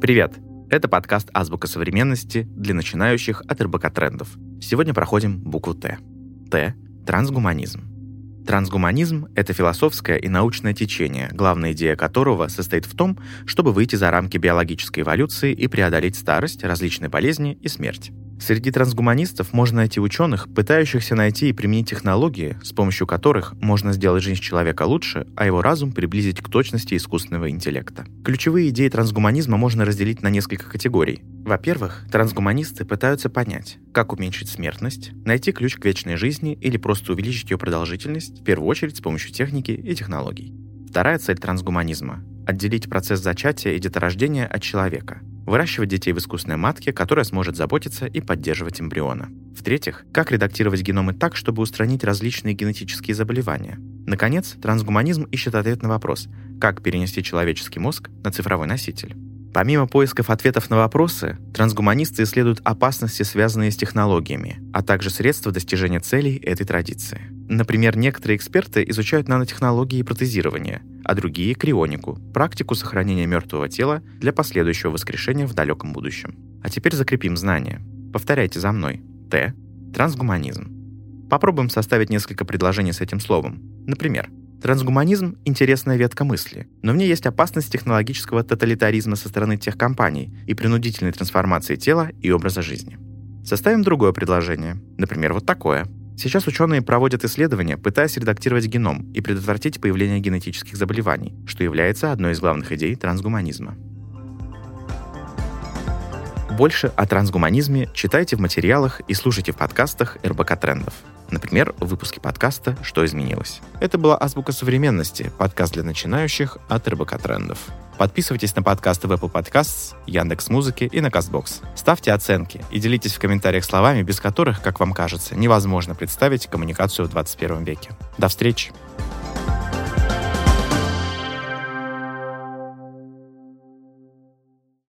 Привет! Это подкаст «Азбука современности» для начинающих от РБК трендов. Сегодня проходим букву Т. Т – трансгуманизм. Трансгуманизм — это философское и научное течение, главная идея которого состоит в том, чтобы выйти за рамки биологической эволюции и преодолеть старость, различные болезни и смерть. Среди трансгуманистов можно найти ученых, пытающихся найти и применить технологии, с помощью которых можно сделать жизнь человека лучше, а его разум приблизить к точности искусственного интеллекта. Ключевые идеи трансгуманизма можно разделить на несколько категорий. Во-первых, трансгуманисты пытаются понять, как уменьшить смертность, найти ключ к вечной жизни или просто увеличить ее продолжительность, в первую очередь с помощью техники и технологий. Вторая цель трансгуманизма — отделить процесс зачатия и деторождения от человека, выращивать детей в искусственной матке, которая сможет заботиться и поддерживать эмбриона. В-третьих, как редактировать геномы так, чтобы устранить различные генетические заболевания. Наконец, трансгуманизм ищет ответ на вопрос, как перенести человеческий мозг на цифровой носитель. Помимо поисков ответов на вопросы, трансгуманисты исследуют опасности, связанные с технологиями, а также средства достижения целей этой традиции. Например, некоторые эксперты изучают нанотехнологии и протезирование, а другие — крионику, практику сохранения мертвого тела для последующего воскрешения в далеком будущем. А теперь закрепим знания. Повторяйте за мной. Т. Трансгуманизм. Попробуем составить несколько предложений с этим словом. Например, Трансгуманизм — интересная ветка мысли, но в ней есть опасность технологического тоталитаризма со стороны тех компаний и принудительной трансформации тела и образа жизни. Составим другое предложение, например, вот такое. Сейчас ученые проводят исследования, пытаясь редактировать геном и предотвратить появление генетических заболеваний, что является одной из главных идей трансгуманизма. Больше о трансгуманизме читайте в материалах и слушайте в подкастах РБК Трендов. Например, в выпуске подкаста «Что изменилось?». Это была «Азбука современности», подкаст для начинающих от РБК Трендов. Подписывайтесь на подкасты в Apple Podcasts, Яндекс Музыки и на Castbox. Ставьте оценки и делитесь в комментариях словами, без которых, как вам кажется, невозможно представить коммуникацию в 21 веке. До встречи!